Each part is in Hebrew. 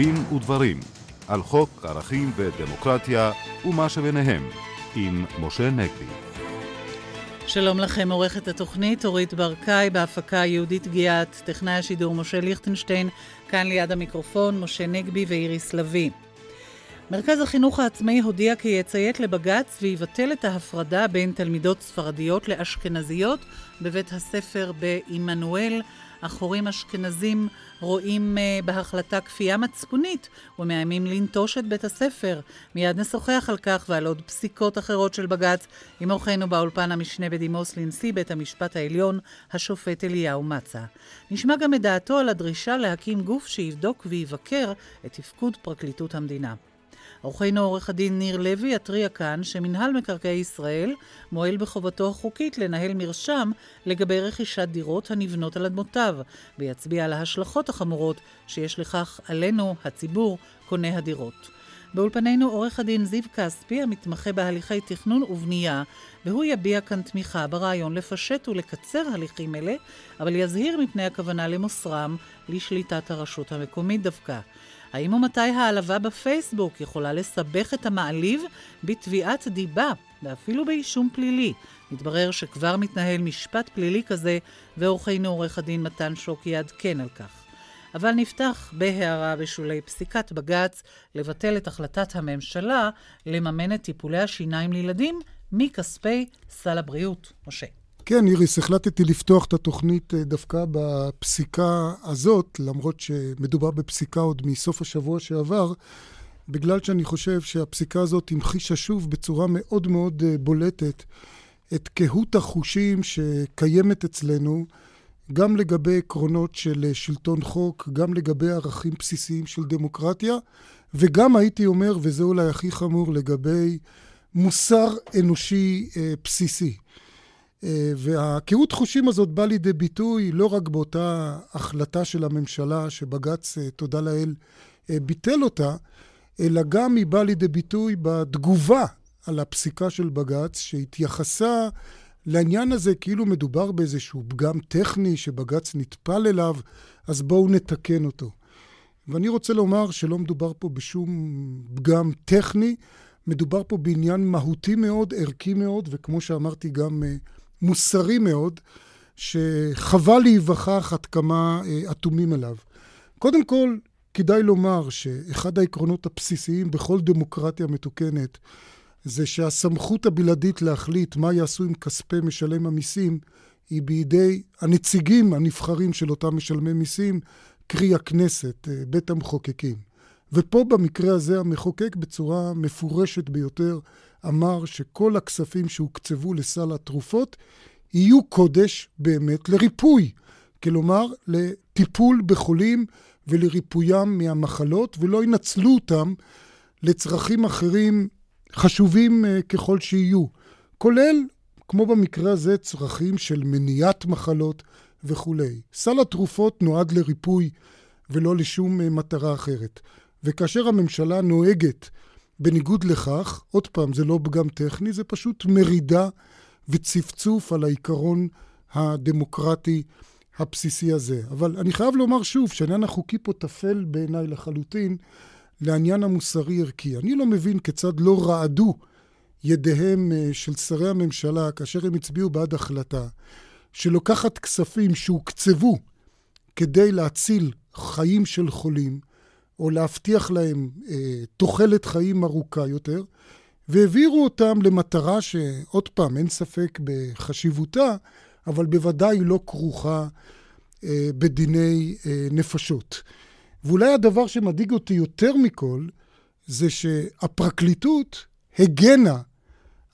דין ודברים על חוק ערכים ודמוקרטיה ומה שביניהם עם משה נגבי. שלום לכם, עורכת התוכנית אורית ברקאי, בהפקה יהודית גיאת, טכנאי השידור משה ליכטנשטיין, כאן ליד המיקרופון משה נגבי ואיריס לביא. מרכז החינוך העצמאי הודיע כי יציית לבג"ץ ויבטל את ההפרדה בין תלמידות ספרדיות לאשכנזיות בבית הספר בעמנואל. אך אשכנזים רואים uh, בהחלטה כפייה מצפונית ומאיימים לנטוש את בית הספר. מיד נשוחח על כך ועל עוד פסיקות אחרות של בג"ץ עם אורחנו באולפן המשנה בדימוס לנשיא בית המשפט העליון, השופט אליהו מצה. נשמע גם את דעתו על הדרישה להקים גוף שיבדוק ויבקר את תפקוד פרקליטות המדינה. עורכנו עורך הדין ניר לוי יתריע כאן שמינהל מקרקעי ישראל מועל בחובתו החוקית לנהל מרשם לגבי רכישת דירות הנבנות על אדמותיו, ויצביע על ההשלכות החמורות שיש לכך עלינו, הציבור, קוני הדירות. באולפנינו עורך הדין זיו כספי, המתמחה בהליכי תכנון ובנייה, והוא יביע כאן תמיכה ברעיון לפשט ולקצר הליכים אלה, אבל יזהיר מפני הכוונה למוסרם לשליטת הרשות המקומית דווקא. האם ומתי העלבה בפייסבוק יכולה לסבך את המעליב בתביעת דיבה ואפילו באישום פלילי? מתברר שכבר מתנהל משפט פלילי כזה, ועורכנו עורך הדין מתן שוקי יעדכן על כך. אבל נפתח בהערה בשולי פסיקת בג"ץ לבטל את החלטת הממשלה לממן את טיפולי השיניים לילדים מכספי סל הבריאות. משה. כן, איריס, החלטתי לפתוח את התוכנית אה, דווקא בפסיקה הזאת, למרות שמדובר בפסיקה עוד מסוף השבוע שעבר, בגלל שאני חושב שהפסיקה הזאת המחישה שוב בצורה מאוד מאוד אה, בולטת את קהות החושים שקיימת אצלנו, גם לגבי עקרונות של אה, שלטון חוק, גם לגבי ערכים בסיסיים של דמוקרטיה, וגם הייתי אומר, וזה אולי הכי חמור, לגבי מוסר אנושי בסיסי. אה, והקהות חושים הזאת באה לידי ביטוי לא רק באותה החלטה של הממשלה, שבג"ץ, אה, תודה לאל, אה, ביטל אותה, אלא גם היא באה לידי ביטוי בתגובה על הפסיקה של בג"ץ, שהתייחסה לעניין הזה כאילו מדובר באיזשהו פגם טכני שבג"ץ נטפל אליו, אז בואו נתקן אותו. ואני רוצה לומר שלא מדובר פה בשום פגם טכני, מדובר פה בעניין מהותי מאוד, ערכי מאוד, וכמו שאמרתי, גם מוסרי מאוד, שחבל להיווכח עד כמה אה, אטומים אליו. קודם כל, כדאי לומר שאחד העקרונות הבסיסיים בכל דמוקרטיה מתוקנת זה שהסמכות הבלעדית להחליט מה יעשו עם כספי משלם המיסים היא בידי הנציגים הנבחרים של אותם משלמי מיסים, קרי הכנסת, אה, בית המחוקקים. ופה במקרה הזה המחוקק בצורה מפורשת ביותר אמר שכל הכספים שהוקצבו לסל התרופות יהיו קודש באמת לריפוי. כלומר, לטיפול בחולים ולריפוים מהמחלות, ולא ינצלו אותם לצרכים אחרים חשובים אה, ככל שיהיו. כולל, כמו במקרה הזה, צרכים של מניעת מחלות וכולי. סל התרופות נועד לריפוי ולא לשום אה, מטרה אחרת. וכאשר הממשלה נוהגת בניגוד לכך, עוד פעם, זה לא פגם טכני, זה פשוט מרידה וצפצוף על העיקרון הדמוקרטי הבסיסי הזה. אבל אני חייב לומר שוב שהעניין החוקי פה טפל בעיניי לחלוטין לעניין המוסרי-ערכי. אני לא מבין כיצד לא רעדו ידיהם אה, של שרי הממשלה כאשר הם הצביעו בעד החלטה שלוקחת כספים שהוקצבו כדי להציל חיים של חולים, או להבטיח להם אה, תוחלת חיים ארוכה יותר, והעבירו אותם למטרה שעוד פעם, אין ספק בחשיבותה, אבל בוודאי לא כרוכה אה, בדיני אה, נפשות. ואולי הדבר שמדאיג אותי יותר מכל, זה שהפרקליטות הגנה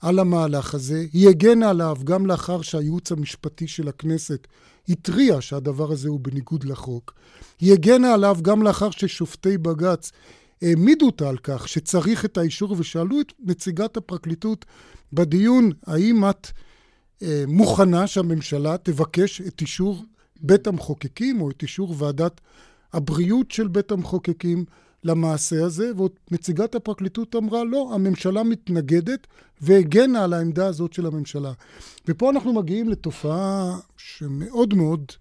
על המהלך הזה, היא הגנה עליו גם לאחר שהייעוץ המשפטי של הכנסת התריע שהדבר הזה הוא בניגוד לחוק. היא הגנה עליו גם לאחר ששופטי בג"ץ העמידו אותה על כך שצריך את האישור ושאלו את נציגת הפרקליטות בדיון, האם את אה, מוכנה שהממשלה תבקש את אישור בית המחוקקים או את אישור ועדת הבריאות של בית המחוקקים למעשה הזה, ונציגת הפרקליטות אמרה, לא, הממשלה מתנגדת והגנה על העמדה הזאת של הממשלה. ופה אנחנו מגיעים לתופעה שמאוד מאוד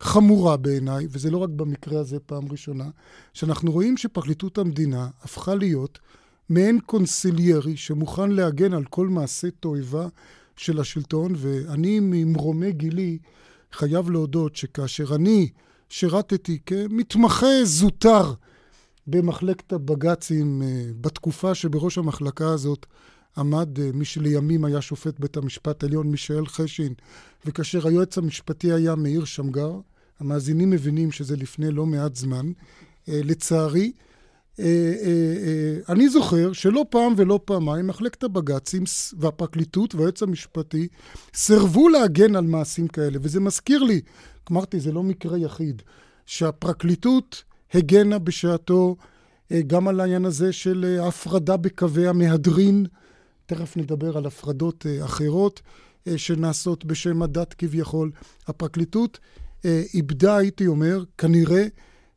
חמורה בעיניי, וזה לא רק במקרה הזה פעם ראשונה, שאנחנו רואים שפרקליטות המדינה הפכה להיות מעין קונסיליירי שמוכן להגן על כל מעשה תועבה של השלטון, ואני ממרומי גילי חייב להודות שכאשר אני שירתתי כמתמחה זוטר במחלקת הבג"צים אה, בתקופה שבראש המחלקה הזאת עמד אה, מי שלימים היה שופט בית המשפט העליון, מישאל חשין, וכאשר היועץ המשפטי היה מאיר שמגר, המאזינים מבינים שזה לפני לא מעט זמן. אה, לצערי, אני זוכר שלא פעם ולא פעמיים מחלקת הבג"צים והפרקליטות והיועץ המשפטי סירבו להגן על מעשים כאלה, וזה מזכיר לי, אמרתי, זה לא מקרה יחיד, שהפרקליטות הגנה בשעתו אה, גם על העניין הזה של אה, הפרדה בקווי המהדרין, תכף נדבר על הפרדות אה, אחרות שנעשות בשם הדת כביכול. הפרקליטות איבדה, הייתי אומר, כנראה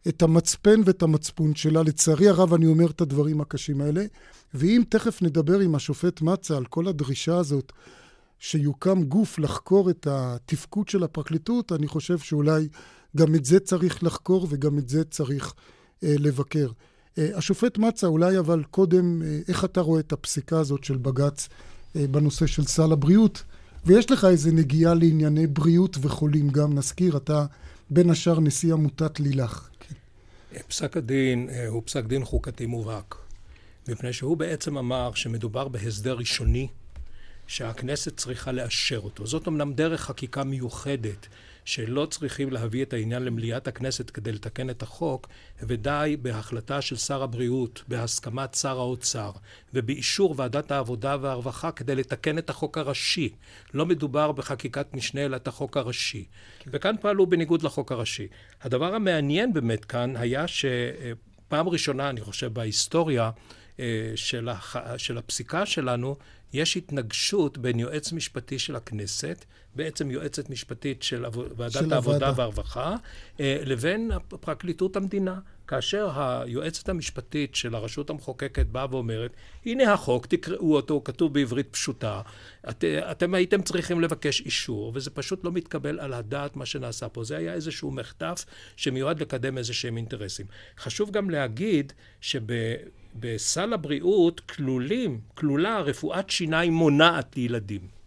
את המצפן ואת המצפון שלה. לצערי הרב אני אומר את הדברים הקשים האלה. ואם תכף נדבר עם השופט מצה על כל הדרישה הזאת שיוקם גוף לחקור את התפקוד של הפרקליטות, אני חושב שאולי גם את זה צריך לחקור וגם את זה צריך אה, לבקר. אה, השופט מצה, אולי אבל קודם, אה, איך אתה רואה את הפסיקה הזאת של בג"ץ אה, בנושא של סל הבריאות? ויש לך איזה נגיעה לענייני בריאות וחולים גם, נזכיר, אתה בין השאר נשיא עמותת לילך. כן. פסק הדין אה, הוא פסק דין חוקתי מובהק, מפני שהוא בעצם אמר שמדובר בהסדר ראשוני שהכנסת צריכה לאשר אותו. זאת אמנם דרך חקיקה מיוחדת שלא צריכים להביא את העניין למליאת הכנסת כדי לתקן את החוק, ודי בהחלטה של שר הבריאות, בהסכמת שר האוצר, ובאישור ועדת העבודה והרווחה כדי לתקן את החוק הראשי. לא מדובר בחקיקת משנה, אלא את החוק הראשי. וכאן פעלו בניגוד לחוק הראשי. הדבר המעניין באמת כאן היה שפעם ראשונה, אני חושב, בהיסטוריה, של, הח... של הפסיקה שלנו, יש התנגשות בין יועץ משפטי של הכנסת, בעצם יועצת משפטית של ועדת של העבודה הוועדה. והרווחה, אה, לבין פרקליטות המדינה. כאשר היועצת המשפטית של הרשות המחוקקת באה ואומרת, הנה החוק, תקראו אותו, הוא כתוב בעברית פשוטה, את, אתם הייתם צריכים לבקש אישור, וזה פשוט לא מתקבל על הדעת מה שנעשה פה. זה היה איזשהו מחטף שמיועד לקדם איזה שהם אינטרסים. חשוב גם להגיד שב... בסל הבריאות כלולים, כלולה רפואת שיניים מונעת לילדים.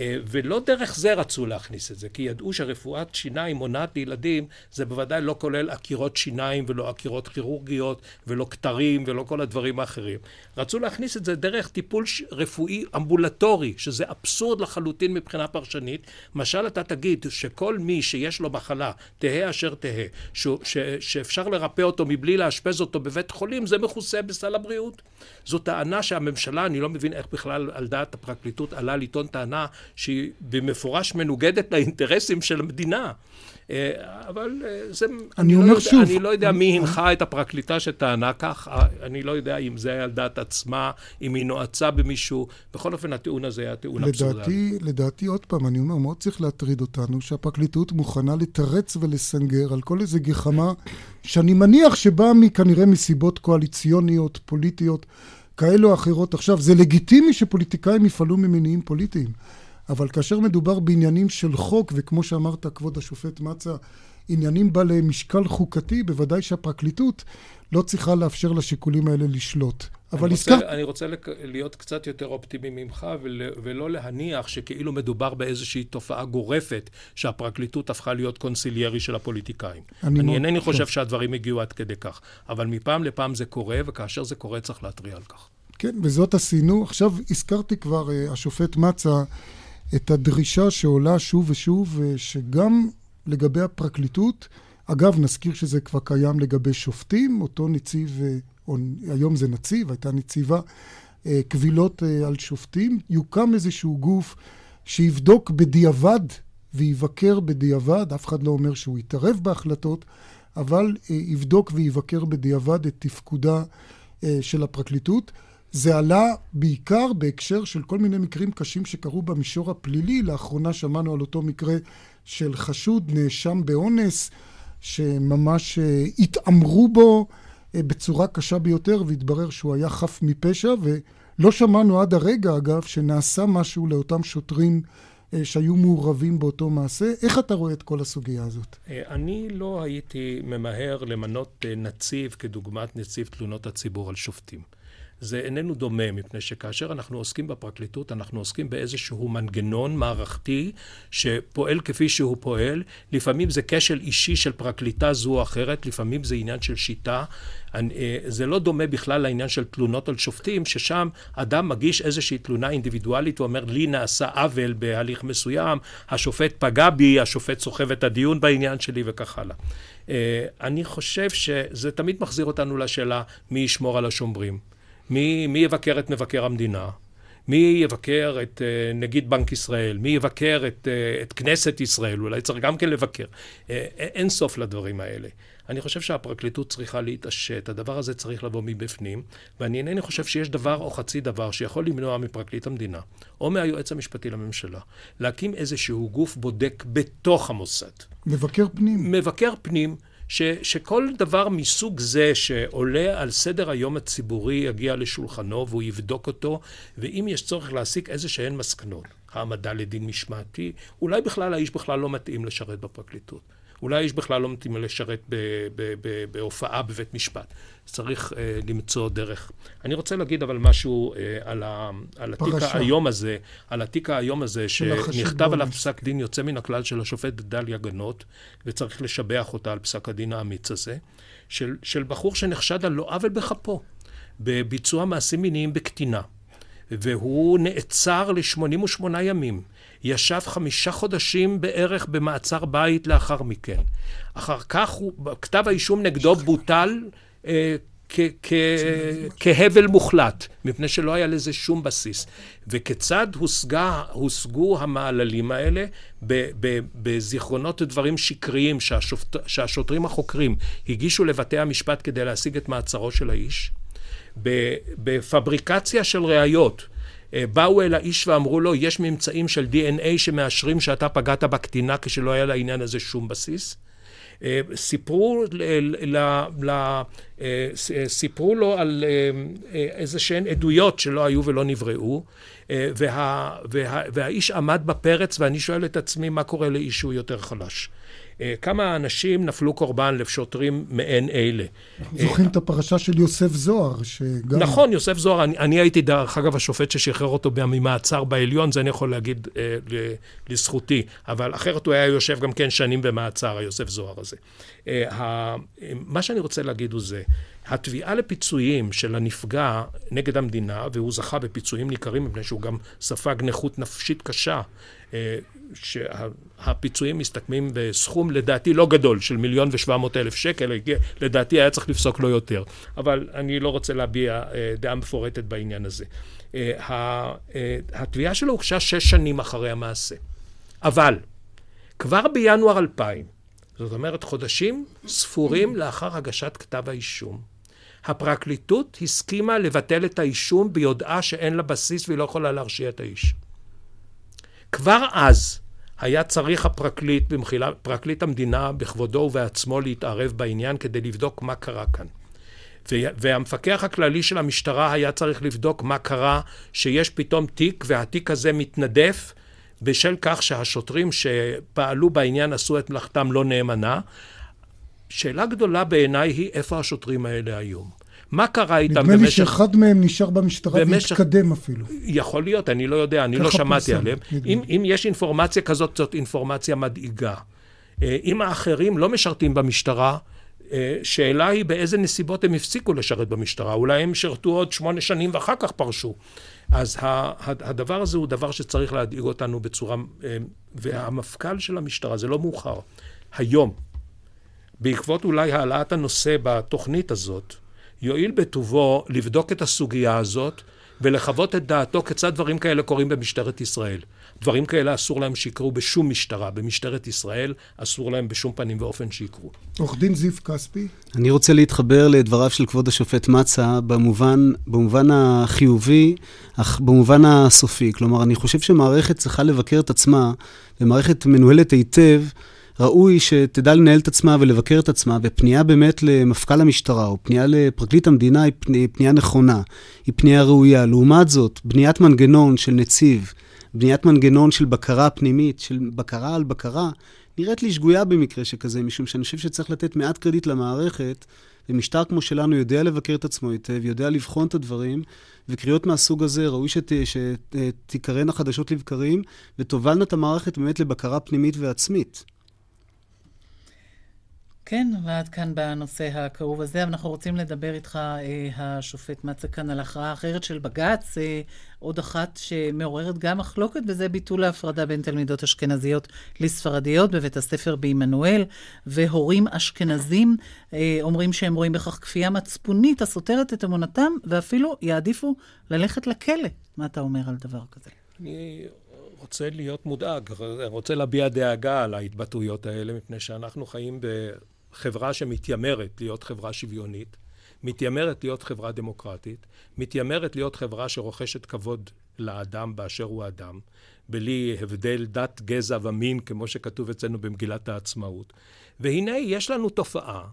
אה, ולא דרך זה רצו להכניס את זה, כי ידעו שרפואת שיניים מונעת לילדים זה בוודאי לא כולל עקירות שיניים ולא עקירות כירורגיות ולא כתרים ולא כל הדברים האחרים. רצו להכניס את זה דרך טיפול רפואי אמבולטורי, שזה אבסורד לחלוטין מבחינה פרשנית. משל אתה תגיד שכל מי שיש לו מחלה, תהא אשר תהא, ש- ש- שאפשר לרפא אותו מבלי לאשפז אותו בבית חולים, זה מכוסה בסל הבריאות. זו טענה שהממשלה, אני לא מבין איך בכלל על דעת הפרקליטות עלה לטעון טענה שהיא במפורש מנוגדת לאינטרסים של המדינה. אה, אבל אה, זה... אני, אני אומר לא שוב... אני לא יודע מי הנחה את הפרקליטה שטענה כך, אה, אני לא יודע אם זה היה על דעת עצמה, אם היא נועצה במישהו. בכל אופן, הטיעון הזה היה טיעון אבסורדלי. לדעתי, עוד פעם, אני אומר, מאוד צריך להטריד אותנו שהפרקליטות מוכנה לתרץ ולסנגר על כל איזה גחמה שאני מניח שבאה כנראה מסיבות קואליציוניות, פוליטיות. כאלו או אחרות. עכשיו, זה לגיטימי שפוליטיקאים יפעלו ממניעים פוליטיים. אבל כאשר מדובר בעניינים של חוק, וכמו שאמרת, כבוד השופט מצה, עניינים בעלי משקל חוקתי, בוודאי שהפרקליטות לא צריכה לאפשר לשיקולים האלה לשלוט. אבל הזכרת... אני רוצה להיות קצת יותר אופטימי ממך ול, ולא להניח שכאילו מדובר באיזושהי תופעה גורפת שהפרקליטות הפכה להיות קונסיליירי של הפוליטיקאים. אני, אני אינני חושב שהדברים הגיעו עד כדי כך, אבל מפעם לפעם זה קורה, וכאשר זה קורה צריך להתריע על כך. כן, וזאת עשינו. עכשיו הזכרתי כבר, uh, השופט מצה, את הדרישה שעולה שוב ושוב, אה, שגם לגבי הפרקליטות, אגב, נזכיר שזה כבר קיים לגבי שופטים, אותו נציב, אה, או היום זה נציב, הייתה נציבה, אה, קבילות על שופטים, יוקם איזשהו גוף שיבדוק בדיעבד ויבקר בדיעבד, אף אחד לא אומר שהוא יתערב בהחלטות, אבל יבדוק ויבקר בדיעבד את תפקודה של הפרקליטות. זה עלה בעיקר בהקשר של כל מיני מקרים קשים שקרו במישור הפלילי. לאחרונה שמענו על אותו מקרה של חשוד, נאשם באונס, שממש אה, התעמרו בו אה, בצורה קשה ביותר, והתברר שהוא היה חף מפשע, ולא שמענו עד הרגע, אגב, שנעשה משהו לאותם שוטרים אה, שהיו מעורבים באותו מעשה. איך אתה רואה את כל הסוגיה הזאת? אני לא הייתי ממהר למנות נציב כדוגמת נציב תלונות הציבור על שופטים. זה איננו דומה, מפני שכאשר אנחנו עוסקים בפרקליטות, אנחנו עוסקים באיזשהו מנגנון מערכתי שפועל כפי שהוא פועל. לפעמים זה כשל אישי של פרקליטה זו או אחרת, לפעמים זה עניין של שיטה. אה, זה לא דומה בכלל לעניין של תלונות על שופטים, ששם אדם מגיש איזושהי תלונה אינדיבידואלית, הוא אומר, לי נעשה עוול בהליך מסוים, השופט פגע בי, השופט סוחב את הדיון בעניין שלי וכך הלאה. אה, אני חושב שזה תמיד מחזיר אותנו לשאלה מי ישמור על השומרים. מי, מי יבקר את מבקר המדינה? מי יבקר את uh, נגיד בנק ישראל? מי יבקר את, uh, את כנסת ישראל? אולי צריך גם כן לבקר. Uh, אין סוף לדברים האלה. אני חושב שהפרקליטות צריכה להתעשת, הדבר הזה צריך לבוא מבפנים, ואני אינני חושב שיש דבר או חצי דבר שיכול למנוע מפרקליט המדינה, או מהיועץ המשפטי לממשלה, להקים איזשהו גוף בודק בתוך המוסד. מבקר פנים. מבקר פנים. ש, שכל דבר מסוג זה שעולה על סדר היום הציבורי יגיע לשולחנו והוא יבדוק אותו, ואם יש צורך להסיק איזה שהן מסקנות, העמדה לדין משמעתי, אולי בכלל האיש בכלל לא מתאים לשרת בפרקליטות. אולי האיש בכלל לא מתאים לשרת בהופעה בבית משפט. צריך אה, למצוא דרך. אני רוצה להגיד אבל משהו אה, על, ה, על התיק האיום הזה, על התיק האיום הזה, שנכתב עליו פסק דין יוצא מן הכלל של השופט דליה גנות, וצריך לשבח אותה על פסק הדין האמיץ הזה, של, של בחור שנחשד על לא עוול בכפו, בביצוע מעשים מיניים בקטינה. והוא נעצר ל-88 ימים. ישב חמישה חודשים בערך במעצר בית לאחר מכן. אחר כך הוא, כתב האישום נגדו בוטל אה, כהבל מוחלט, מפני שלא היה לזה שום בסיס. וכיצד הושגה, הושגו המעללים האלה בזיכרונות ודברים שקריים שהשופט, שהשוטרים החוקרים הגישו לבתי המשפט כדי להשיג את מעצרו של האיש, בפבריקציה של ראיות. אה, באו אל האיש ואמרו לו, יש ממצאים של DNA שמאשרים שאתה פגעת בקטינה כשלא היה לעניין הזה שום בסיס. אה, סיפרו, ל, ל, אה, סיפרו לו על איזה שהן עדויות שלא היו ולא נבראו, וה, וה, והאיש עמד בפרץ, ואני שואל את עצמי, מה קורה לאיש שהוא יותר חלש? אה, כמה אנשים נפלו קורבן לשוטרים מעין אלה. אנחנו זוכרים את הפרשה של יוסף זוהר, שגם... נכון, יוסף זוהר, אני, אני הייתי דרך אגב השופט ששחרר אותו ממעצר בעליון, זה אני יכול להגיד אה, לזכותי, אבל אחרת הוא היה יושב גם כן שנים במעצר, היוסף זוהר הזה. אה, מה שאני רוצה להגיד הוא זה, התביעה לפיצויים של הנפגע נגד המדינה, והוא זכה בפיצויים ניכרים מפני שהוא גם ספג נכות נפשית קשה, אה, שהפיצויים מסתכמים בסכום לדעתי לא גדול של מיליון ושבע מאות אלף שקל, לדעתי היה צריך לפסוק לו יותר, אבל אני לא רוצה להביע אה, דעה מפורטת בעניין הזה. אה, התביעה שלו הוגשה שש שנים אחרי המעשה, אבל כבר בינואר 2000, זאת אומרת חודשים ספורים לאחר הגשת כתב האישום, הפרקליטות הסכימה לבטל את האישום ביודעה שאין לה בסיס והיא לא יכולה להרשיע את האיש. כבר אז היה צריך הפרקליט, במחילה, פרקליט המדינה בכבודו ובעצמו להתערב בעניין כדי לבדוק מה קרה כאן. והמפקח הכללי של המשטרה היה צריך לבדוק מה קרה שיש פתאום תיק והתיק הזה מתנדף בשל כך שהשוטרים שפעלו בעניין עשו את מלאכתם לא נאמנה. שאלה גדולה בעיניי היא איפה השוטרים האלה היום. מה קרה איתם במשך... נדמה לי שאחד מהם נשאר במשטרה במשך... והתקדם אפילו. יכול להיות, אני לא יודע, אני לא שמעתי פרסם, עליהם. אם, אם יש אינפורמציה כזאת, זאת אינפורמציה מדאיגה. אה, אם האחרים לא משרתים במשטרה, אה, שאלה היא באיזה נסיבות הם הפסיקו לשרת במשטרה. אולי הם שירתו עוד שמונה שנים ואחר כך פרשו. אז הדבר הזה הוא דבר שצריך להדאיג אותנו בצורה... אה, והמפכ"ל של המשטרה, זה לא מאוחר, היום, בעקבות אולי העלאת הנושא בתוכנית הזאת, יואיל בטובו לבדוק את הסוגיה הזאת ולחוות את דעתו כיצד דברים כאלה קורים במשטרת ישראל. דברים כאלה אסור להם שיקרו בשום משטרה. במשטרת ישראל אסור להם בשום פנים ואופן שיקרו. עורך דין זיו כספי. אני רוצה להתחבר לדבריו של כבוד השופט מצה במובן, במובן החיובי, אך במובן הסופי. כלומר, אני חושב שמערכת צריכה לבקר את עצמה, ומערכת מנוהלת היטב. ראוי שתדע לנהל את עצמה ולבקר את עצמה, ופנייה באמת למפכ"ל המשטרה, או פנייה לפרקליט המדינה, היא פנייה, פנייה נכונה, היא פנייה ראויה. לעומת זאת, בניית מנגנון של נציב בניית מנגנון של בקרה פנימית, של בקרה על בקרה, נראית לי שגויה במקרה שכזה, משום שאני חושב שצריך לתת מעט קרדיט למערכת, ומשטר כמו שלנו יודע לבקר את עצמו היטב, יודע לבחון את הדברים, וקריאות מהסוג הזה ראוי שת, שתיקראנה חדשות לבקרים, ותובלנה את המערכת באמת לבקרה פנימית ועצמית. כן, ועד כאן בנושא הכאוב הזה. אנחנו רוצים לדבר איתך, אה, השופט מצא כאן על הכרעה אחרת של בג"ץ, אה, עוד אחת שמעוררת גם מחלוקת, וזה ביטול ההפרדה בין תלמידות אשכנזיות לספרדיות בבית הספר בעמנואל, והורים אשכנזים אה, אומרים שהם רואים בכך כפייה מצפונית הסותרת את אמונתם, ואפילו יעדיפו ללכת לכלא. מה אתה אומר על דבר כזה? אני רוצה להיות מודאג, רוצה להביע דאגה על ההתבטאויות האלה, מפני שאנחנו חיים ב... חברה שמתיימרת להיות חברה שוויונית, מתיימרת להיות חברה דמוקרטית, מתיימרת להיות חברה שרוכשת כבוד לאדם באשר הוא אדם, בלי הבדל דת, גזע ומין, כמו שכתוב אצלנו במגילת העצמאות. והנה יש לנו תופעה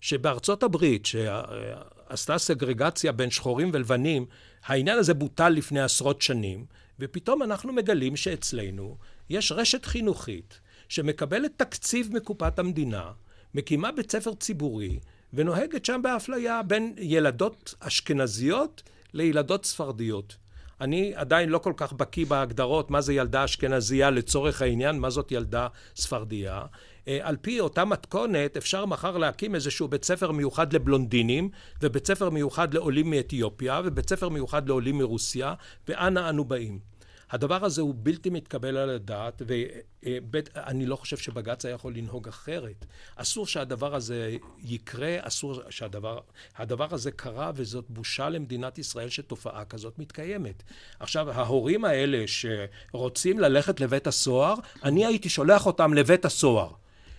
שבארצות הברית, שעשתה סגרגציה בין שחורים ולבנים, העניין הזה בוטל לפני עשרות שנים, ופתאום אנחנו מגלים שאצלנו יש רשת חינוכית שמקבלת תקציב מקופת המדינה, מקימה בית ספר ציבורי ונוהגת שם באפליה בין ילדות אשכנזיות לילדות ספרדיות. אני עדיין לא כל כך בקיא בהגדרות מה זה ילדה אשכנזייה לצורך העניין, מה זאת ילדה ספרדיה. אה, על פי אותה מתכונת אפשר מחר להקים איזשהו בית ספר מיוחד לבלונדינים ובית ספר מיוחד לעולים מאתיופיה ובית ספר מיוחד לעולים מרוסיה ואנה אנו באים. הדבר הזה הוא בלתי מתקבל על הדעת, ואני לא חושב שבג"ץ היה יכול לנהוג אחרת. אסור שהדבר הזה יקרה, אסור שהדבר... הדבר הזה קרה, וזאת בושה למדינת ישראל שתופעה כזאת מתקיימת. עכשיו, ההורים האלה שרוצים ללכת לבית הסוהר, אני הייתי שולח אותם לבית הסוהר.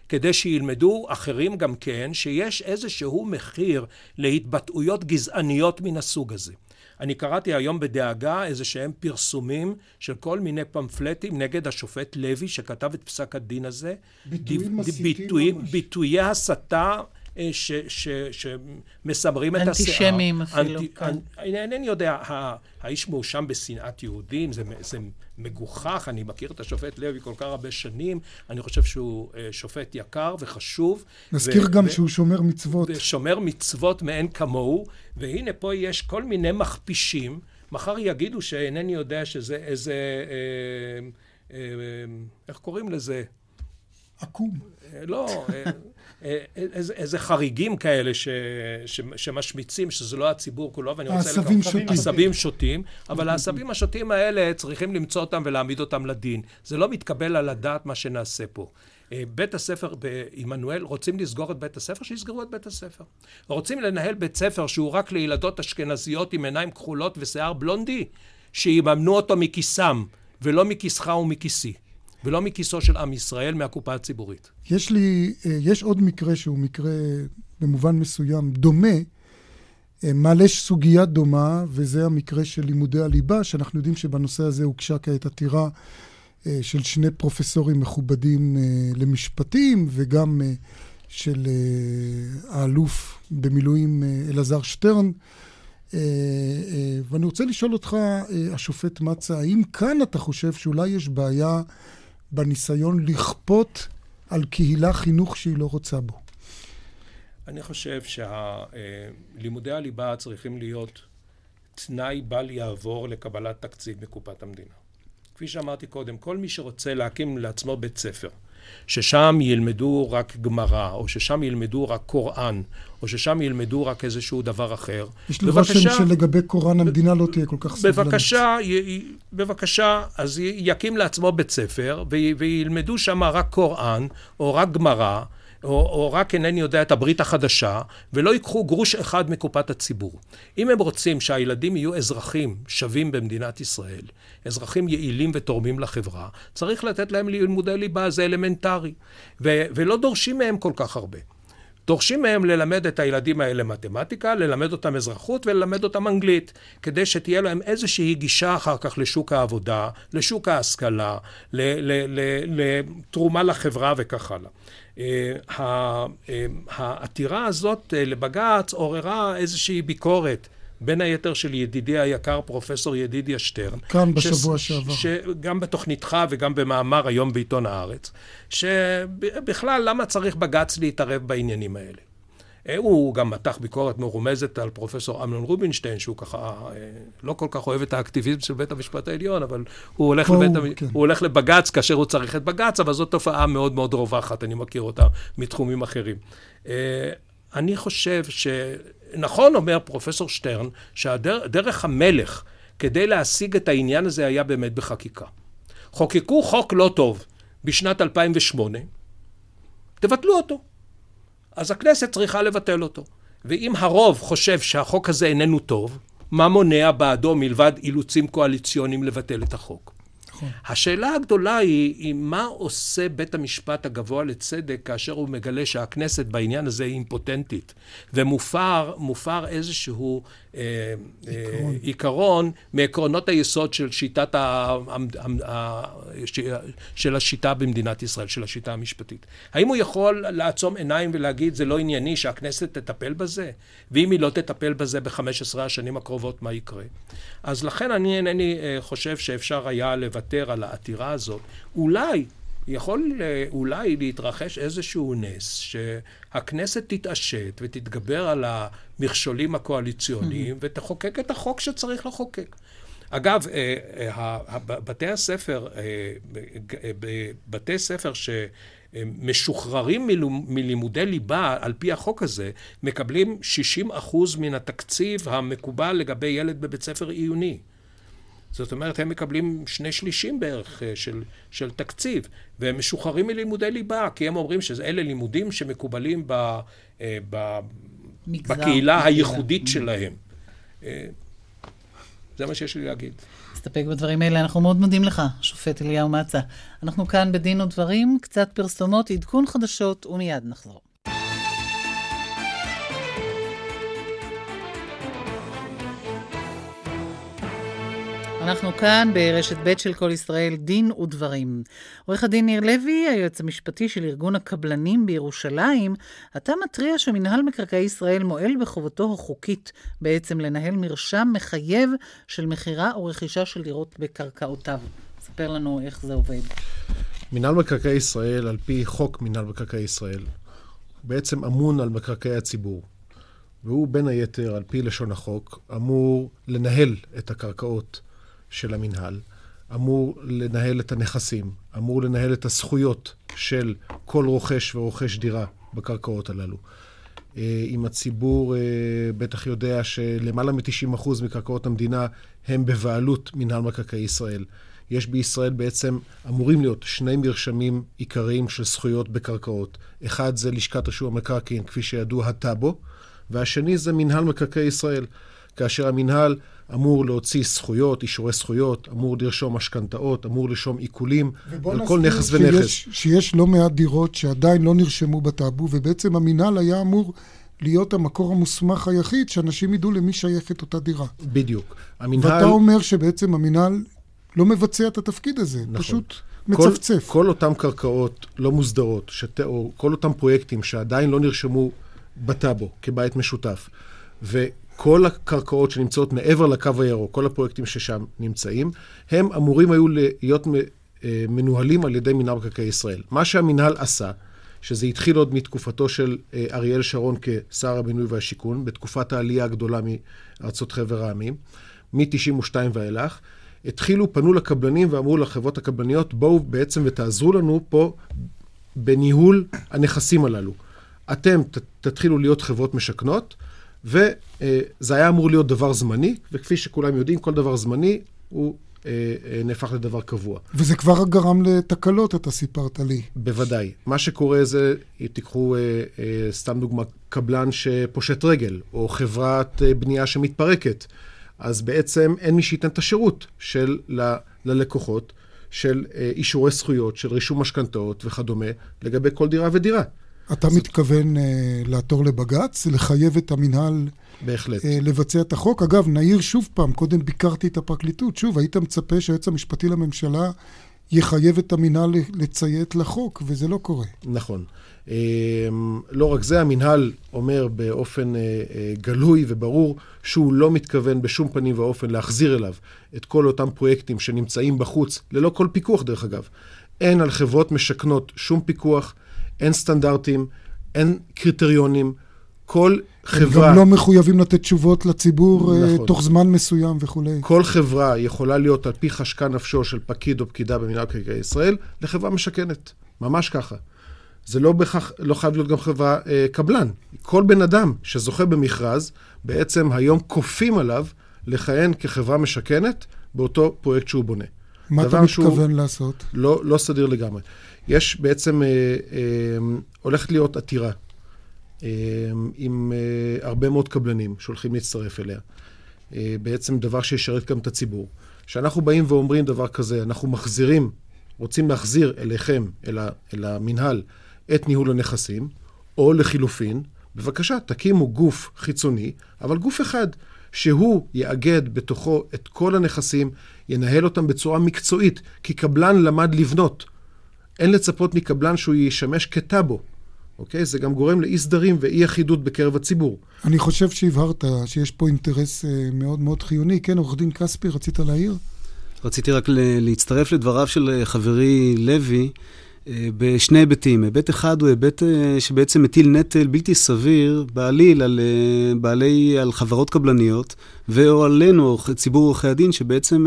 כדי שילמדו אחרים גם כן, שיש איזשהו מחיר להתבטאויות גזעניות מן הסוג הזה. אני קראתי היום בדאגה איזה שהם פרסומים של כל מיני פמפלטים נגד השופט לוי שכתב את פסק הדין הזה. ביטויים מסיתים ממש. ביטויי הסתה אה, שמסמרים את השיער. אנטישמים אפילו. אנטי, כן. אינני יודע, האיש מואשם בשנאת יהודים, זה, זה מגוחך, אני מכיר את השופט לוי כל כך הרבה שנים, אני חושב שהוא אה, שופט יקר וחשוב. נזכיר ו- גם ו- שהוא שומר מצוות. שומר מצוות מאין כמוהו, והנה פה יש כל מיני מכפישים, מחר יגידו שאינני יודע שזה איזה, אה, איך קוראים לזה? עקום. אה, לא, אה, אה, איזה, איזה חריגים כאלה ש, ש, שמשמיצים, שזה לא הציבור כולו, ואני רוצה... העשבים שוטים. עשבים שוטים, אבל העשבים השוטים האלה, צריכים למצוא אותם ולהעמיד אותם לדין. זה לא מתקבל על הדעת מה שנעשה פה. בית הספר בעמנואל, רוצים לסגור את בית הספר? שיסגרו את בית הספר. רוצים לנהל בית ספר שהוא רק לילדות אשכנזיות עם עיניים כחולות ושיער בלונדי? שיממנו אותו מכיסם, ולא מכיסך ומכיסי. ולא מכיסו של עם ישראל, מהקופה הציבורית. יש לי, אה, יש עוד מקרה שהוא מקרה במובן מסוים דומה, אה, מעלה סוגיה דומה, וזה המקרה של לימודי הליבה, שאנחנו יודעים שבנושא הזה הוגשה כעת עתירה אה, של שני פרופסורים מכובדים למשפטים, וגם של האלוף במילואים אלעזר שטרן. ואני רוצה לשאול אותך, השופט מצה, האם כאן אתה חושב שאולי יש בעיה בניסיון לכפות על קהילה חינוך שהיא לא רוצה בו. אני חושב שלימודי הליבה צריכים להיות תנאי בל יעבור לקבלת תקציב מקופת המדינה. כפי שאמרתי קודם, כל מי שרוצה להקים לעצמו בית ספר, ששם ילמדו רק גמרא, או ששם ילמדו רק קוראן, או ששם ילמדו רק איזשהו דבר אחר. יש לי רושם שלגבי קוראן המדינה לא תהיה כל כך סבלנית. בבקשה, בבקשה, אז יקים לעצמו בית ספר, וילמדו שם רק קוראן, או רק גמרא, או, או רק אינני יודע את הברית החדשה, ולא ייקחו גרוש אחד מקופת הציבור. אם הם רוצים שהילדים יהיו אזרחים שווים במדינת ישראל, אזרחים יעילים ותורמים לחברה, צריך לתת להם לימודי ליבה, זה אלמנטרי. ו, ולא דורשים מהם כל כך הרבה. דורשים מהם ללמד את הילדים האלה מתמטיקה, ללמד אותם אזרחות וללמד אותם אנגלית, כדי שתהיה להם איזושהי גישה אחר כך לשוק העבודה, לשוק ההשכלה, לתרומה לחברה וכך הלאה. אה, אה, העתירה הזאת אה, לבג"ץ עוררה איזושהי ביקורת בין היתר של ידידי היקר, פרופסור ידידיה שטרן. כאן בשבוע ש... שעבר. שגם בתוכניתך וגם במאמר היום בעיתון הארץ, שבכלל, למה צריך בג"ץ להתערב בעניינים האלה? הוא גם מתח ביקורת מרומזת על פרופסור אמנון רובינשטיין, שהוא ככה אה, לא כל כך אוהב את האקטיביזם של בית המשפט העליון, אבל הוא הולך, לבית, הוא, כן. הוא הולך לבג"ץ כאשר הוא צריך את בג"ץ, אבל זאת תופעה מאוד מאוד רווחת, אני מכיר אותה מתחומים אחרים. אה, אני חושב שנכון אומר פרופסור שטרן, שהדרך המלך כדי להשיג את העניין הזה היה באמת בחקיקה. חוקקו חוק לא טוב בשנת 2008, תבטלו אותו. אז הכנסת צריכה לבטל אותו. ואם הרוב חושב שהחוק הזה איננו טוב, מה מונע בעדו מלבד אילוצים קואליציוניים לבטל את החוק? נכון. השאלה הגדולה היא, היא מה עושה בית המשפט הגבוה לצדק כאשר הוא מגלה שהכנסת בעניין הזה היא אימפוטנטית, ומופר איזשהו אה, אה, עיקרון מעקרונות היסוד של שיטת ה, ה, של השיטה במדינת ישראל, של השיטה המשפטית. האם הוא יכול לעצום עיניים ולהגיד זה לא ענייני שהכנסת תטפל בזה? ואם היא לא תטפל בזה ב-15 השנים הקרובות, מה יקרה? אז לכן אני אינני אה, חושב שאפשר היה לוותר על העתירה הזאת. אולי יכול אולי להתרחש איזשהו נס, שהכנסת תתעשת ותתגבר על המכשולים הקואליציוניים mm-hmm. ותחוקק את החוק שצריך לחוקק. אגב, אה, אה, בתי הספר, אה, בתי ספר שמשוחררים מלימודי ליבה על פי החוק הזה, מקבלים 60 אחוז מן התקציב המקובל לגבי ילד בבית ספר עיוני. זאת אומרת, הם מקבלים שני שלישים בערך אה, של, של תקציב, והם משוחררים מלימודי ליבה, כי הם אומרים שאלה לימודים שמקובלים ב, אה, ב, מגזר, בקהילה מגזר. הייחודית mm-hmm. שלהם. אה, זה מה שיש לי להגיד. נסתפק בדברים האלה. אנחנו מאוד מודים לך, שופט אליהו מצה. אנחנו כאן בדין ודברים, קצת פרסומות, עדכון חדשות, ומיד נחזור. אנחנו כאן ברשת ב' של כל ישראל, דין ודברים. עורך הדין ניר לוי, היועץ המשפטי של ארגון הקבלנים בירושלים, אתה מתריע שמינהל מקרקעי ישראל מועל בחובתו החוקית בעצם לנהל מרשם מחייב של מכירה או רכישה של דירות בקרקעותיו. ספר לנו איך זה עובד. מינהל מקרקעי ישראל, על פי חוק מינהל מקרקעי ישראל, בעצם אמון על מקרקעי הציבור. והוא בין היתר, על פי לשון החוק, אמור לנהל את הקרקעות של המינהל, אמור לנהל את הנכסים, אמור לנהל את הזכויות של כל רוכש ורוכש דירה בקרקעות הללו. אה, אם הציבור אה, בטח יודע שלמעלה מ-90% מקרקעות המדינה הם בבעלות מינהל מקרקעי ישראל. יש בישראל בעצם, אמורים להיות שני מרשמים עיקריים של זכויות בקרקעות. אחד זה לשכת רישום המקרקעין, כפי שידוע, הטאבו, והשני זה מינהל מקרקעי ישראל. כאשר המינהל אמור להוציא זכויות, אישורי זכויות, אמור לרשום משכנתאות, אמור לרשום עיקולים על כל נכס ונכס. שיש, שיש לא מעט דירות שעדיין לא נרשמו בטאבו, ובעצם המינהל היה אמור להיות המקור המוסמך היחיד שאנשים ידעו למי שייכת אותה דירה. בדיוק. המינהל... ואתה אומר שבעצם המינהל לא מבצע את התפקיד הזה, נכון. פשוט מצפצף. כל, כל אותן קרקעות לא מוסדרות, שת, או כל אותם פרויקטים שעדיין לא נרשמו בטאבו כבית משותף, ו... כל הקרקעות שנמצאות מעבר לקו הירוק, כל הפרויקטים ששם נמצאים, הם אמורים היו להיות אה, מנוהלים על ידי מינהל מקרקעי ישראל. מה שהמינהל עשה, שזה התחיל עוד מתקופתו של אה, אריאל שרון כשר הבינוי והשיכון, בתקופת העלייה הגדולה מארצות חבר העמים, מ-92 ואילך, התחילו, פנו לקבלנים ואמרו לחברות הקבלניות, בואו בעצם ותעזרו לנו פה בניהול הנכסים הללו. אתם תתחילו להיות חברות משכנות, וזה היה אמור להיות דבר זמני, וכפי שכולם יודעים, כל דבר זמני הוא אה, אה, נהפך לדבר קבוע. וזה כבר גרם לתקלות, אתה סיפרת לי. בוודאי. מה שקורה זה, תיקחו אה, סתם דוגמה, קבלן שפושט רגל, או חברת בנייה שמתפרקת, אז בעצם אין מי שייתן את השירות של, ל, ללקוחות של אישורי זכויות, של רישום משכנתאות וכדומה, לגבי כל דירה ודירה. אתה מתכוון uh, לעתור לבג"ץ, לחייב את המינהל... בהחלט. Uh, לבצע את החוק. אגב, נעיר שוב פעם, קודם ביקרתי את הפרקליטות. שוב, היית מצפה שהיועץ המשפטי לממשלה יחייב את המינהל לציית לחוק, וזה לא קורה. נכון. אמ, לא רק זה, המינהל אומר באופן אה, אה, גלוי וברור שהוא לא מתכוון בשום פנים ואופן להחזיר אליו את כל אותם פרויקטים שנמצאים בחוץ, ללא כל פיקוח דרך אגב. אין על חברות משכנות שום פיקוח, אין סטנדרטים, אין קריטריונים. כל חברה... הם גם לא מחויבים לתת תשובות לציבור אה, נכון. תוך זמן מסוים וכולי. כל חברה יכולה להיות על פי חשקה נפשו של פקיד או פקידה במינהל מקרקעי ישראל לחברה משכנת. ממש ככה. זה לא בהכרח, לא חייב להיות גם חברה אה, קבלן. כל בן אדם שזוכה במכרז, בעצם היום כופים עליו לכהן כחברה משכנת באותו פרויקט שהוא בונה. מה אתה מתכוון לעשות? לא, לא סדיר לגמרי. יש בעצם, אה, אה, הולכת להיות עתירה אה, עם אה, הרבה מאוד קבלנים שהולכים להצטרף אליה. אה, בעצם דבר שישרת גם את הציבור. כשאנחנו באים ואומרים דבר כזה, אנחנו מחזירים, רוצים להחזיר אליכם, אל, אל המינהל, את ניהול הנכסים, או לחילופין, בבקשה, תקימו גוף חיצוני, אבל גוף אחד, שהוא יאגד בתוכו את כל הנכסים, ינהל אותם בצורה מקצועית, כי קבלן למד לבנות. אין לצפות מקבלן שהוא ישמש כטאבו. אוקיי? זה גם גורם לאי סדרים ואי אחידות בקרב הציבור. אני חושב שהבהרת שיש פה אינטרס אה, מאוד מאוד חיוני. כן, עורך דין כספי, רצית להעיר? רציתי רק להצטרף לדבריו של אה, חברי לוי. אה, בשני היבטים. היבט אחד הוא היבט אה, שבעצם מטיל נטל בלתי סביר בעליל על, אה, בעלי, על חברות קבלניות, ואו עלינו, ציבור עורכי הדין, שבעצם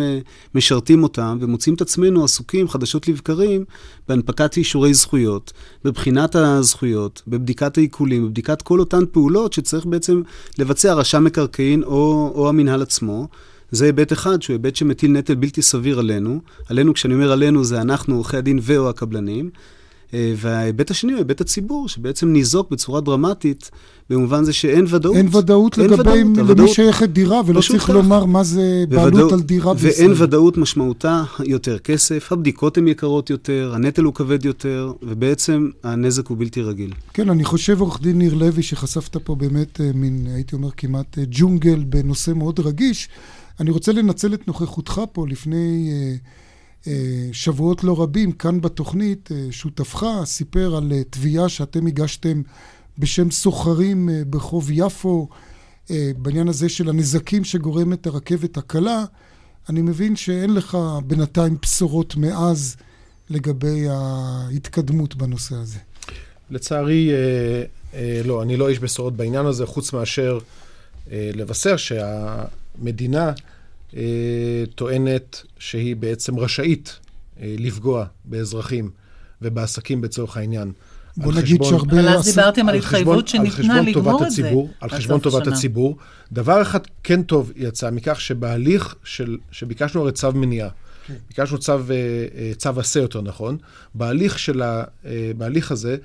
משרתים אותם ומוצאים את עצמנו עסוקים חדשות לבקרים בהנפקת אישורי זכויות, בבחינת הזכויות, בבדיקת העיקולים, בבדיקת כל אותן פעולות שצריך בעצם לבצע רשם מקרקעין או, או המינהל עצמו. זה היבט אחד, שהוא היבט שמטיל נטל בלתי סביר עלינו. עלינו, כשאני אומר עלינו, זה אנחנו, עורכי הדין ו/או הקבלנים. אה, וההיבט השני הוא היבט הציבור, שבעצם ניזוק בצורה דרמטית, במובן זה שאין ודאות. אין ודאות אין לגבי ודאות, למי הוודאות... שייכת דירה, ולא צריך כך. לומר מה זה בעלות בוודאות, על דירה בישראל. ואין ודאות משמעותה יותר כסף, הבדיקות הן יקרות יותר, הנטל הוא כבד יותר, ובעצם הנזק הוא בלתי רגיל. כן, אני חושב, עורך דין ניר לוי, שחשפת פה באמת אה, מין, הייתי אומר, כמעט אה, ג'ונגל בנושא מאוד רגיש. אני רוצה לנצל את נוכחותך פה לפני אה, אה, שבועות לא רבים, כאן בתוכנית, אה, שותפך סיפר על אה, תביעה שאתם הגשתם בשם סוחרים אה, ברחוב יפו, אה, בעניין הזה של הנזקים שגורמת הרכבת הקלה. אני מבין שאין לך בינתיים בשורות מאז לגבי ההתקדמות בנושא הזה. לצערי, אה, אה, לא, אני לא איש בשורות בעניין הזה, חוץ מאשר אה, לבשר שה... המדינה אה, טוענת שהיא בעצם רשאית אה, לפגוע באזרחים ובעסקים בצורך העניין. בוא נגיד שהרבה... אבל אז דיברתם על התחייבות שניתנה לגמור את זה. על חשבון טובת שנה. הציבור. דבר אחד כן טוב יצא מכך שבהליך של, שביקשנו הרי צו מניעה, כן. ביקשנו צו, אה, אה, צו עשה יותר נכון, בהליך, של ה, אה, בהליך הזה,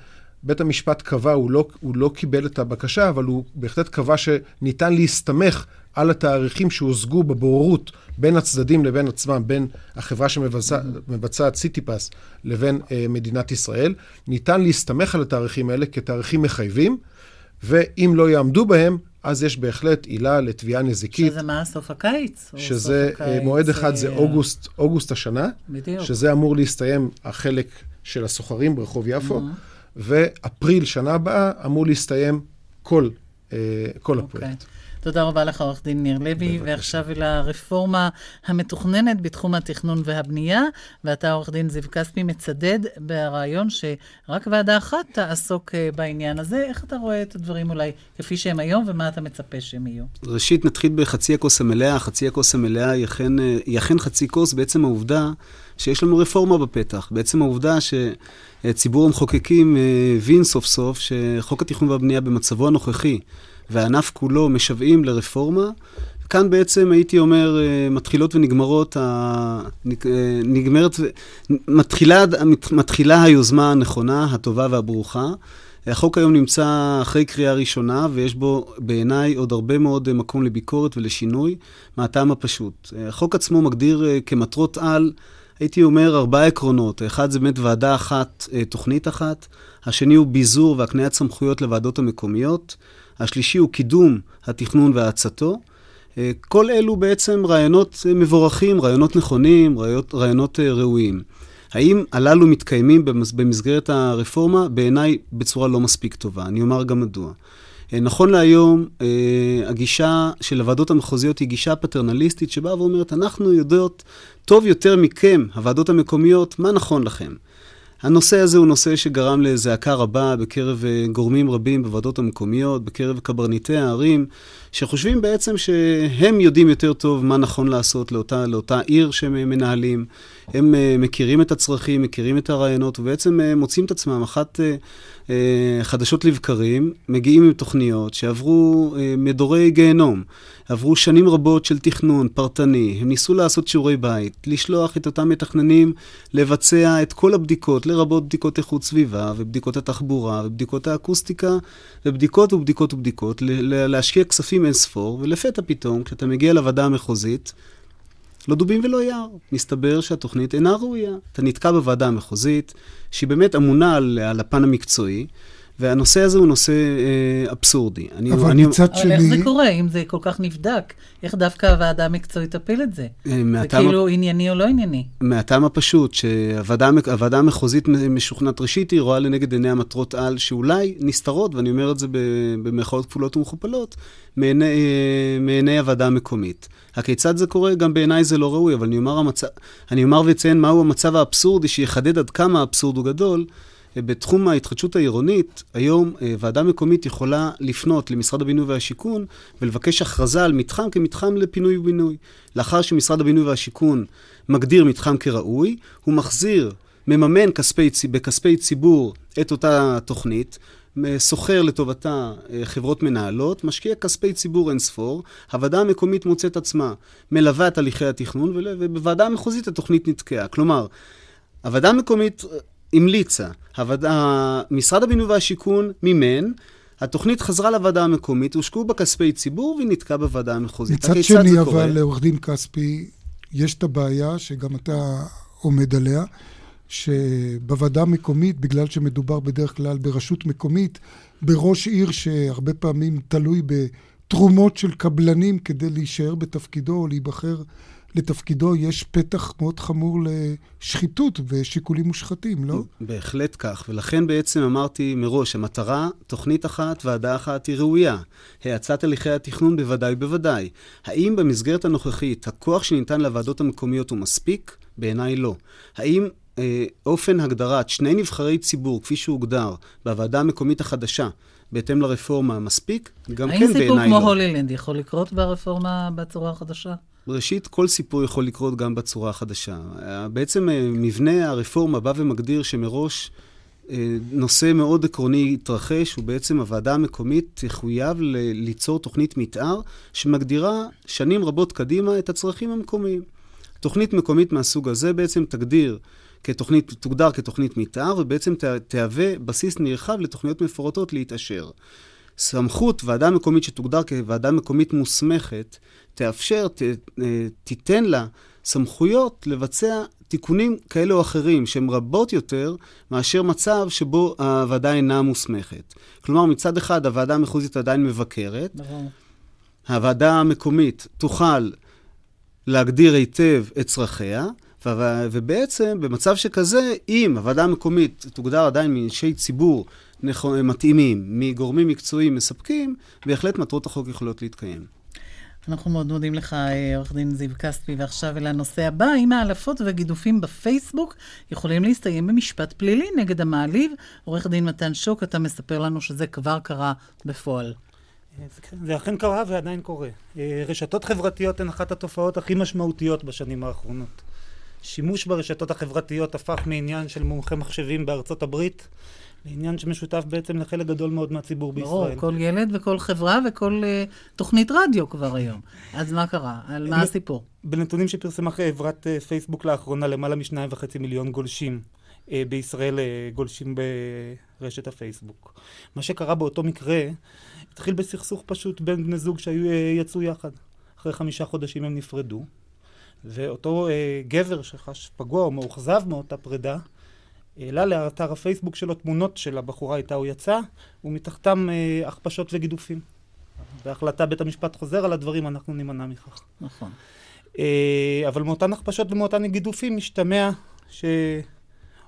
בית המשפט קבע, הוא לא, הוא לא קיבל את הבקשה, אבל הוא בהחלט קבע שניתן להסתמך על התאריכים שהושגו בבוררות בין הצדדים לבין עצמם, בין החברה שמבצעת סיטיפס לבין אה, מדינת ישראל. ניתן להסתמך על התאריכים האלה כתאריכים מחייבים, ואם לא יעמדו בהם, אז יש בהחלט עילה לתביעה נזיקית. שזה מה, סוף הקיץ? שזה, סוף הקיץ, מועד אחד זה אה, אוגוסט, אוגוסט השנה. בדיוק. שזה אמור להסתיים החלק של הסוחרים ברחוב יפו, mm-hmm. ואפריל שנה הבאה אמור להסתיים כל, אה, כל okay. אוקיי. הפרויקט. תודה רבה לך, עורך דין ניר לוי. ועכשיו אל הרפורמה המתוכננת בתחום התכנון והבנייה, ואתה, עורך דין זיו כספי, מצדד ברעיון שרק ועדה אחת תעסוק אה, בעניין הזה. איך אתה רואה את הדברים אולי כפי שהם היום, ומה אתה מצפה שהם יהיו? ראשית, נתחיל בחצי הכוס המלאה. חצי הכוס המלאה היא אכן, אה, היא אכן חצי כוס בעצם העובדה שיש לנו רפורמה בפתח. בעצם העובדה שציבור המחוקקים אה, הבין סוף סוף שחוק התכנון והבנייה במצבו הנוכחי, והענף כולו משוועים לרפורמה. כאן בעצם הייתי אומר, אה, מתחילות ונגמרות. אה, נגמרת, מתחילה, מתחילה היוזמה הנכונה, הטובה והברוכה. החוק היום נמצא אחרי קריאה ראשונה, ויש בו בעיניי עוד הרבה מאוד מקום לביקורת ולשינוי, מהטעם הפשוט. החוק עצמו מגדיר אה, כמטרות על, הייתי אומר, ארבעה עקרונות. האחד זה באמת ועדה אחת, תוכנית אחת. השני הוא ביזור והקניית סמכויות לוועדות המקומיות. השלישי הוא קידום התכנון והאצתו. אה, כל אלו בעצם רעיונות מבורכים, רעיונות נכונים, רעיונות, רעיונות אה, ראויים. האם הללו מתקיימים במסגרת הרפורמה? בעיניי בצורה לא מספיק טובה. אני אומר גם מדוע. אה, נכון להיום, אה, הגישה של הוועדות המחוזיות היא גישה פטרנליסטית שבאה ואומרת, אנחנו יודעות טוב יותר מכם, הוועדות המקומיות, מה נכון לכם. הנושא הזה הוא נושא שגרם לזעקה רבה בקרב אה, גורמים רבים בוועדות המקומיות, בקרב קברניטי הערים, שחושבים בעצם שהם יודעים יותר טוב מה נכון לעשות לאותה, לאותה עיר שהם מנהלים. הם uh, מכירים את הצרכים, מכירים את הרעיונות, ובעצם uh, מוצאים את עצמם אחת uh, חדשות לבקרים, מגיעים עם תוכניות שעברו מדורי גיהנום, עברו שנים רבות של תכנון פרטני, הם ניסו לעשות שיעורי בית, לשלוח את אותם מתכננים לבצע את כל הבדיקות, לרבות בדיקות איכות סביבה, ובדיקות התחבורה, ובדיקות האקוסטיקה, ובדיקות ובדיקות ובדיקות, להשקיע כספים אין ספור, ולפתע פתאום, כשאתה מגיע לוועדה המחוזית, לא דובים ולא יער. מסתבר שהתוכנית אינה ראויה. אתה נתקע בוועדה המחוזית, שהיא באמת אמונה על, על הפן המקצועי, והנושא הזה הוא נושא אה, אבסורדי. אני, אבל אני, מצד שני... אבל איך זה קורה, אם זה כל כך נבדק? איך דווקא הוועדה המקצועית תפיל את זה? אה, זה כאילו ענייני או לא ענייני? מהטעם הפשוט, שהוועדה המחוזית משוכנעת ראשית, היא רואה לנגד עיניה מטרות על שאולי נסתרות, ואני אומר את זה במירכאות כפולות ומכופלות, מעיני, אה, מעיני הוועדה המקומית. הכיצד זה קורה? גם בעיניי זה לא ראוי, אבל אני אומר, המצ... אני אומר ואציין מהו המצב האבסורדי, שיחדד עד כמה האבסורד הוא גדול. בתחום ההתחדשות העירונית, היום אה, ועדה מקומית יכולה לפנות למשרד הבינוי והשיכון ולבקש הכרזה על מתחם כמתחם לפינוי ובינוי. לאחר שמשרד הבינוי והשיכון מגדיר מתחם כראוי, הוא מחזיר, מממן כספי, בכספי ציבור את אותה תוכנית, שוכר לטובתה אה, חברות מנהלות, משקיע כספי ציבור אין ספור, הוועדה המקומית מוצאת עצמה מלווה את הליכי התכנון, ובוועדה המחוזית התוכנית נתקעה. כלומר, הוועדה המקומית המליצה, משרד הבינוי והשיכון מימן, התוכנית חזרה לוועדה המקומית, הושקעו בה כספי ציבור והיא נתקעה בוועדה המחוזית. מצד שני, אבל לעורך דין כספי, יש את הבעיה שגם אתה עומד עליה, שבוועדה המקומית, בגלל שמדובר בדרך כלל ברשות מקומית, בראש עיר שהרבה פעמים תלוי בתרומות של קבלנים כדי להישאר בתפקידו או להיבחר לתפקידו, יש פתח מאוד חמור לשחיתות ושיקולים מושחתים, לא? בהחלט כך, ולכן בעצם אמרתי מראש, המטרה, תוכנית אחת, ועדה אחת, היא ראויה. האצת הליכי התכנון בוודאי ובוודאי. האם במסגרת הנוכחית הכוח שניתן לוועדות המקומיות הוא מספיק? בעיניי לא. האם אה, אופן הגדרת שני נבחרי ציבור, כפי שהוגדר בוועדה המקומית החדשה, בהתאם לרפורמה, מספיק? גם כן בעיניי לא. האם סיפור כמו הולילנד יכול לקרות ברפורמה בצורה החדשה? ראשית, כל סיפור יכול לקרות גם בצורה החדשה. בעצם אה, מבנה הרפורמה בא ומגדיר שמראש אה, נושא מאוד עקרוני יתרחש, הוא בעצם הוועדה המקומית תחויב ליצור תוכנית מתאר שמגדירה שנים רבות קדימה את הצרכים המקומיים. תוכנית מקומית מהסוג הזה בעצם תגדיר כתוכנית, תוגדר כתוכנית מתאר, ובעצם תהווה בסיס נרחב לתוכניות מפורטות להתאשר. סמכות ועדה מקומית שתוגדר כוועדה מקומית מוסמכת, תאפשר, ת, אה, תיתן לה סמכויות לבצע תיקונים כאלה או אחרים, שהם רבות יותר מאשר מצב שבו הוועדה אינה מוסמכת. כלומר, מצד אחד, הוועדה המחוזית עדיין מבקרת. נכון. הוועדה המקומית תוכל להגדיר היטב את צרכיה, ובעצם במצב שכזה, אם הוועדה המקומית תוגדר עדיין מאנשי ציבור מתאימים, מגורמים מקצועיים מספקים, בהחלט מטרות החוק יכולות להתקיים. אנחנו מאוד מודים לך, אה, עורך דין זיו כספי, ועכשיו אל הנושא הבא, האם ההלפות והגידופים בפייסבוק יכולים להסתיים במשפט פלילי נגד המעליב? עורך דין מתן שוק, אתה מספר לנו שזה כבר קרה בפועל. זה אכן קרה ועדיין קורה. אה, רשתות חברתיות הן אחת התופעות הכי משמעותיות בשנים האחרונות. שימוש ברשתות החברתיות הפך מעניין של מומחי מחשבים בארצות הברית לעניין שמשותף בעצם לחלק גדול מאוד מהציבור בישראל. ברור, כל ילד וכל חברה וכל uh, תוכנית רדיו כבר היום. אז מה קרה? על מה הסיפור? בנתונים שפרסמה חברת uh, פייסבוק לאחרונה, למעלה משניים וחצי מיליון גולשים uh, בישראל uh, גולשים ברשת הפייסבוק. מה שקרה באותו מקרה, התחיל בסכסוך פשוט בין בני זוג שיצאו יחד. אחרי חמישה חודשים הם נפרדו. ואותו אה, גבר שחש פגוע או מאוכזב מאותה פרידה, העלה לאתר הפייסבוק שלו תמונות של הבחורה איתה הוא יצא, ומתחתם אה, הכפשות וגידופים. בהחלטה בית המשפט חוזר על הדברים, אנחנו נימנע מכך. נכון. אה, אבל מאותן הכפשות ומאותן גידופים משתמע ש...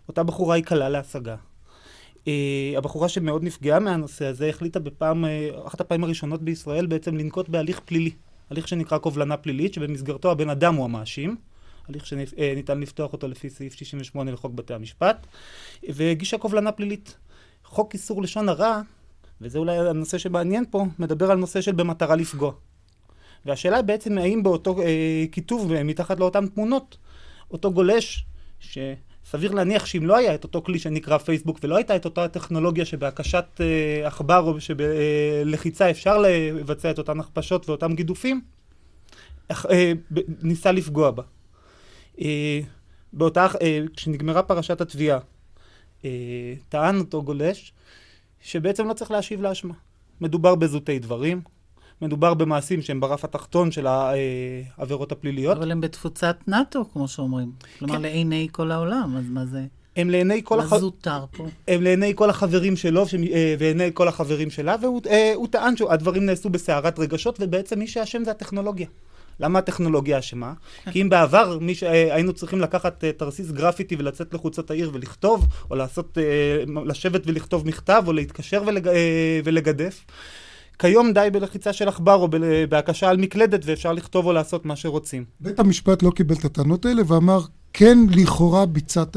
אותה בחורה היא קלה להשגה. Uh, הבחורה שמאוד נפגעה מהנושא הזה החליטה בפעם, uh, אחת הפעמים הראשונות בישראל בעצם לנקוט בהליך פלילי. הליך שנקרא קובלנה פלילית, שבמסגרתו הבן אדם הוא המאשים. הליך שניתן לפתוח אותו לפי סעיף 68 לחוק בתי המשפט, והגישה קובלנה פלילית. חוק איסור לשון הרע, וזה אולי הנושא שמעניין פה, מדבר על נושא של במטרה לפגוע. והשאלה בעצם האם באותו אה, כיתוב מתחת לאותן תמונות, אותו גולש, שסביר להניח שאם לא היה את אותו כלי שנקרא פייסבוק ולא הייתה את אותה טכנולוגיה שבהקשת אה, עכבר או שבלחיצה אה, אפשר לבצע את אותן הכפשות ואותם גידופים, אה, ניסה לפגוע בה. אה, באותה, אה, כשנגמרה פרשת התביעה, אה, טען אותו גולש שבעצם לא צריך להשיב לאשמה. מדובר בזוטי דברים, מדובר במעשים שהם ברף התחתון של העבירות הפליליות. אבל הם בתפוצת נאט"ו, כמו שאומרים. כלומר, כן. לעיני כל העולם, אז מה זה? הם לעיני כל, הח... הם לעיני כל החברים שלו ועיני כל החברים שלה, והוא טען שהדברים נעשו בסערת רגשות, ובעצם מי שאשם זה הטכנולוגיה. למה הטכנולוגיה אשמה? כי אם בעבר ש... אה, היינו צריכים לקחת תרסיס גרפיטי ולצאת לחוצות העיר ולכתוב, או לעשות, לשבת ולכתוב מכתב, או להתקשר ולג... ולגדף, כיום די בלחיצה של עכבר או בהקשה על מקלדת ואפשר לכתוב או לעשות מה שרוצים. בית המשפט לא קיבל את הטענות האלה ואמר, כן, לכאורה ביצעת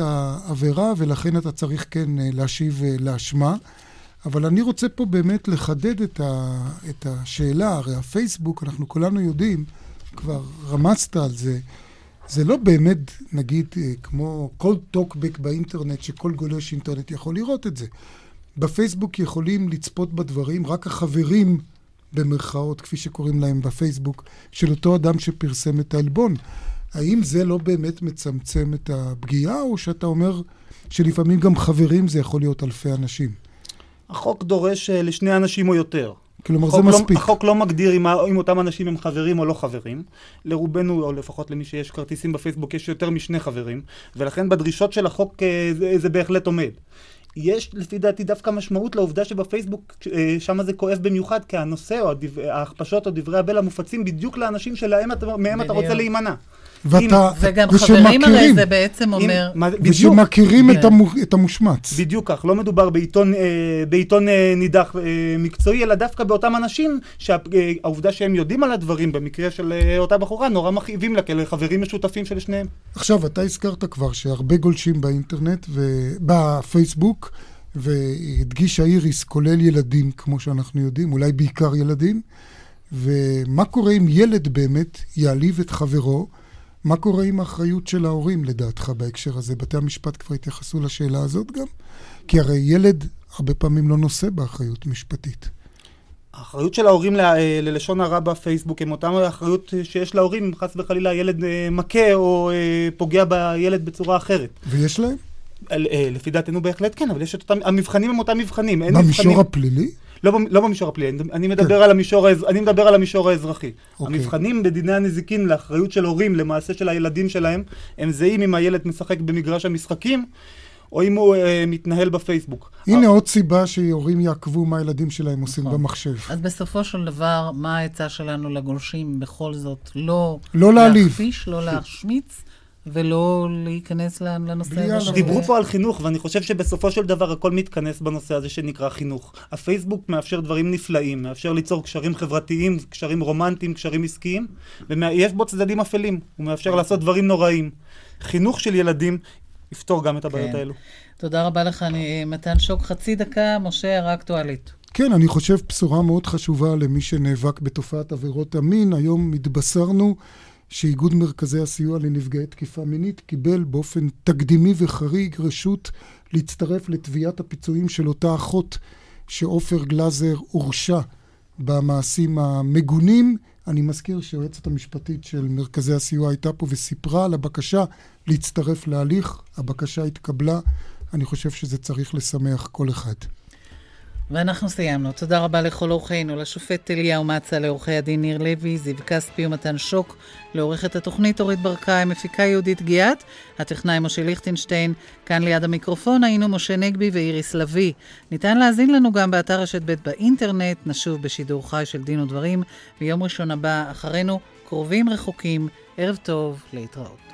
עבירה ולכן אתה צריך כן להשיב לאשמה. אבל אני רוצה פה באמת לחדד את, ה, את השאלה, הרי הפייסבוק, אנחנו כולנו יודעים, כבר רמזת על זה, זה לא באמת, נגיד, אה, כמו כל טוקבק באינטרנט, שכל גולש אינטרנט יכול לראות את זה. בפייסבוק יכולים לצפות בדברים רק החברים, במרכאות, כפי שקוראים להם בפייסבוק, של אותו אדם שפרסם את העלבון. האם זה לא באמת מצמצם את הפגיעה, או שאתה אומר שלפעמים גם חברים זה יכול להיות אלפי אנשים? החוק דורש אה, לשני אנשים או יותר. כלומר, זה לא- מספיק. לא, החוק לא מגדיר אם, אם אותם אנשים הם חברים או לא חברים. לרובנו, או לפחות למי שיש כרטיסים בפייסבוק, יש יותר משני חברים, ולכן בדרישות של החוק אה, זה, זה בהחלט עומד. יש לפי דעתי דווקא משמעות לעובדה שבפייסבוק אה, שם זה כואב במיוחד, כי הנושא או ההכפשות או דברי הבלע מופצים בדיוק לאנשים שלהם אתה, מהם אתה רוצה להימנע. ואתה, וגם חברים הרי זה בעצם אומר... ושמכירים כן. את המושמץ. בדיוק כך, לא מדובר בעיתון, אה, בעיתון אה, נידח אה, מקצועי, אלא דווקא באותם אנשים שהעובדה שהם יודעים על הדברים, במקרה של אותה בחורה, נורא מכאיבים לה, כאלה חברים משותפים של שניהם. עכשיו, אתה הזכרת כבר שהרבה גולשים באינטרנט ובפייסבוק, והדגישה איריס, כולל ילדים, כמו שאנחנו יודעים, אולי בעיקר ילדים. ומה קורה אם ילד באמת יעליב את חברו? מה קורה עם האחריות של ההורים, לדעתך, בהקשר הזה? בתי המשפט כבר התייחסו לשאלה הזאת גם? כי הרי ילד הרבה פעמים לא נושא באחריות משפטית. האחריות של ההורים ל- אה, ללשון הרע בפייסבוק הם אותם האחריות שיש להורים אם חס וחלילה הילד אה, מכה או אה, פוגע בילד בצורה אחרת. ויש להם? לפי דעתנו בהחלט כן, אבל יש את אותם, המבחנים הם אותם מבחנים. במישור מבחנים... הפלילי? לא, לא במישור הפלילי, אני מדבר, כן. על המישור, אני מדבר על המישור האזרחי. אוקיי. המבחנים בדיני הנזיקין לאחריות של הורים למעשה של הילדים שלהם, הם זהים אם הילד משחק במגרש המשחקים, או אם הוא אה, מתנהל בפייסבוק. הנה עוד סיבה שהורים יעקבו מה הילדים שלהם עושים נכון. במחשב. אז בסופו של דבר, מה העצה שלנו לגולשים בכל זאת? לא, לא להעליב. להכפיש, לא להשמיץ. ולא להיכנס לנושא הזה. דיברו פה על חינוך, ואני חושב שבסופו של דבר הכל מתכנס בנושא הזה שנקרא חינוך. הפייסבוק מאפשר דברים נפלאים, מאפשר ליצור קשרים חברתיים, קשרים רומנטיים, קשרים עסקיים, ויש בו צדדים אפלים, הוא מאפשר לעשות דברים נוראים. חינוך של ילדים יפתור גם את הבעיות כן. האלו. תודה רבה לך, אני, מתן שוק. חצי דקה, משה, הערה אקטואלית. כן, אני חושב בשורה מאוד חשובה למי שנאבק בתופעת עבירות המין. היום התבשרנו שאיגוד מרכזי הסיוע לנפגעי תקיפה מינית קיבל באופן תקדימי וחריג רשות להצטרף לתביעת הפיצויים של אותה אחות שעופר גלאזר הורשע במעשים המגונים. אני מזכיר שהיועצת המשפטית של מרכזי הסיוע הייתה פה וסיפרה על הבקשה להצטרף להליך. הבקשה התקבלה. אני חושב שזה צריך לשמח כל אחד. ואנחנו סיימנו. תודה רבה לכל אורחינו, לשופט אליהו מצה, לעורכי הדין ניר לוי, זיו כספי ומתן שוק, לעורכת התוכנית אורית ברקאי, מפיקה יהודית גיאת, הטכנאי משה ליכטנשטיין, כאן ליד המיקרופון היינו משה נגבי ואיריס לביא. ניתן להאזין לנו גם באתר רשת ב' באינטרנט, נשוב בשידור חי של דין ודברים, ביום ראשון הבא אחרינו, קרובים רחוקים, ערב טוב, להתראות.